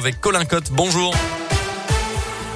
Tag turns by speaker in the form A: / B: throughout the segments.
A: Avec Colin Cotte, bonjour.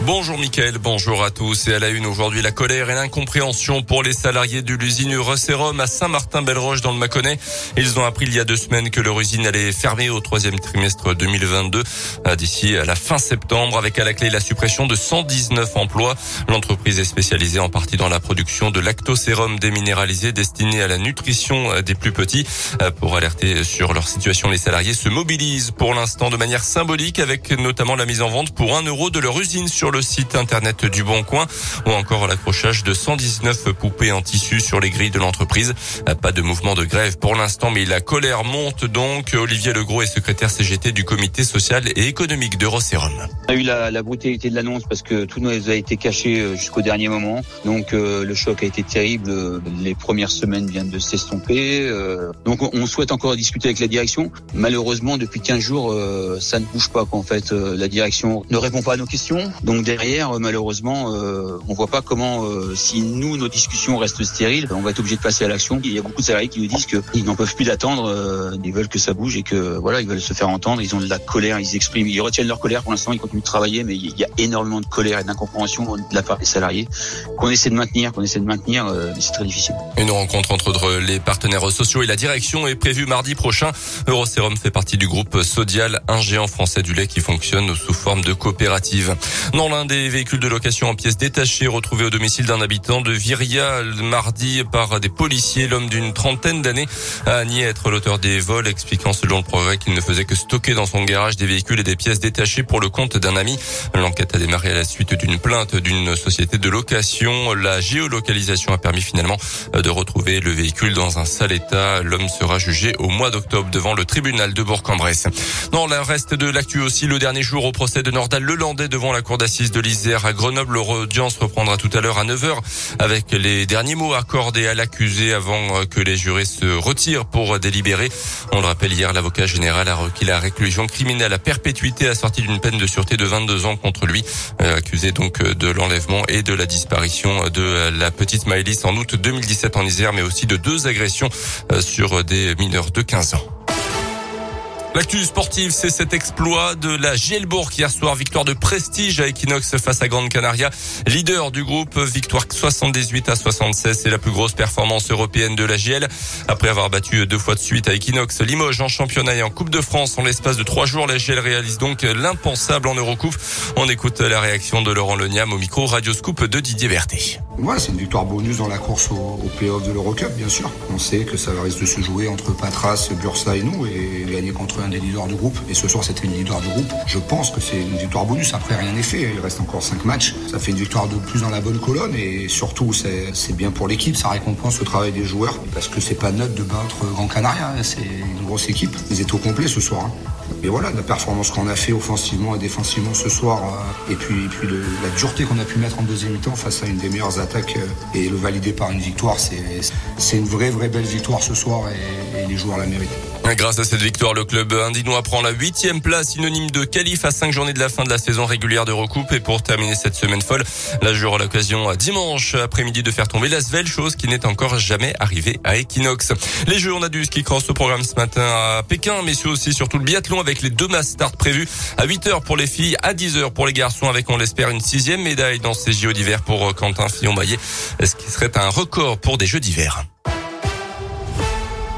A: Bonjour Mickaël, bonjour à tous. Et à la une aujourd'hui, la colère et l'incompréhension pour les salariés de l'usine Eurosérum à Saint-Martin-Belle-Roche dans le Mâconnais. Ils ont appris il y a deux semaines que leur usine allait fermer au troisième trimestre 2022 euh, d'ici à la fin septembre avec à la clé la suppression de 119 emplois. L'entreprise est spécialisée en partie dans la production de lactosérum déminéralisé destiné à la nutrition euh, des plus petits. Euh, pour alerter sur leur situation, les salariés se mobilisent pour l'instant de manière symbolique avec notamment la mise en vente pour un euro de leur usine sur le site internet du Bon Coin ou encore l'accrochage de 119 poupées en tissu sur les grilles de l'entreprise. Pas de mouvement de grève pour l'instant, mais la colère monte donc. Olivier Legros est secrétaire CGT du comité social et économique de Rossérum.
B: On a eu la, la brutalité de l'annonce parce que tout nous a été caché euh, jusqu'au dernier moment. Donc euh, le choc a été terrible. Les premières semaines viennent de s'estomper. Euh, donc on souhaite encore discuter avec la direction. Malheureusement, depuis 15 jours, ça ne bouge pas. En fait, la direction ne répond pas à nos questions. Donc derrière, euh, malheureusement, euh, on voit pas comment, euh, si nous, nos discussions restent stériles, on va être obligé de passer à l'action. Il y a beaucoup de salariés qui nous disent qu'ils n'en peuvent plus d'attendre, euh, ils veulent que ça bouge et que voilà, ils veulent se faire entendre. Ils ont de la colère, ils expriment, ils retiennent leur colère. Pour l'instant, ils continuent de travailler, mais il y a énormément de colère et d'incompréhension de la part des salariés qu'on essaie de maintenir, qu'on essaie de maintenir, mais c'est très difficile.
A: Une rencontre entre les partenaires sociaux et la direction est prévue mardi prochain. Eurosérum fait partie du groupe Sodial, un géant français du lait qui fonctionne sous forme de coopérative. L'un des véhicules de location en pièces détachées retrouvés au domicile d'un habitant de Viria mardi par des policiers. L'homme d'une trentaine d'années a nié être l'auteur des vols, expliquant selon le progrès qu'il ne faisait que stocker dans son garage des véhicules et des pièces détachées pour le compte d'un ami. L'enquête a démarré à la suite d'une plainte d'une société de location. La géolocalisation a permis finalement de retrouver le véhicule dans un sale état. L'homme sera jugé au mois d'octobre devant le tribunal de Bourg-en-Bresse. Dans le reste de l'actu aussi, le dernier jour au procès de Nordal Lelandais devant la cour d'assises de l'Isère à Grenoble. L'audience reprendra tout à l'heure à 9h avec les derniers mots accordés à l'accusé avant que les jurés se retirent pour délibérer. On le rappelle hier, l'avocat général a requis la réclusion criminelle à perpétuité assortie d'une peine de sûreté de 22 ans contre lui, euh, accusé donc de l'enlèvement et de la disparition de la petite Maëlys en août 2017 en Isère, mais aussi de deux agressions euh, sur des mineurs de 15 ans. L'actu sportive, c'est cet exploit de la Gielbourg hier soir, victoire de prestige à Equinox face à Grande Canaria. Leader du groupe, victoire 78 à 76, c'est la plus grosse performance européenne de la Giel. Après avoir battu deux fois de suite à Equinox, Limoges en championnat et en Coupe de France en l'espace de trois jours, la Giel réalise donc l'impensable en Eurocoupe. On écoute la réaction de Laurent Leniam au micro Radio Scoop de Didier Berthet.
C: Ouais, c'est une victoire bonus dans la course au, au play-off de l'Eurocup, bien sûr. On sait que ça risque de se jouer entre Patras, Bursa et nous et gagner contre un des leaders du groupe. Et ce soir, c'était une leader du groupe. Je pense que c'est une victoire bonus. Après, rien n'est fait. Il reste encore cinq matchs. Ça fait une victoire de plus dans la bonne colonne. Et surtout, c'est bien pour l'équipe. Ça récompense le travail des joueurs. Parce que c'est pas neutre de battre Grand Canaria. Une équipe. Ils étaient au complet ce soir. Hein. Et voilà, la performance qu'on a fait offensivement et défensivement ce soir, euh, et puis, la dureté qu'on a pu mettre en deuxième mi-temps face à une des meilleures attaques euh, et le valider par une victoire, c'est une vraie, vraie belle victoire ce soir et, et les joueurs la méritent.
A: Grâce à cette victoire, le club indinois prend la huitième place, synonyme de qualif à cinq journées de la fin de la saison régulière de recoupe. Et pour terminer cette semaine folle, là, j'aurai l'occasion dimanche après-midi de faire tomber l'Asvel, chose qui n'est encore jamais arrivée à Equinox. Les Jeux, on a du ski cross au programme ce matin à Pékin, mais aussi surtout le biathlon avec les deux masses start prévues à 8 heures pour les filles, à 10 heures pour les garçons, avec on l'espère une sixième médaille dans ces JO d'hiver pour Quentin Fillon-Maillet, ce qui serait un record pour des Jeux d'hiver?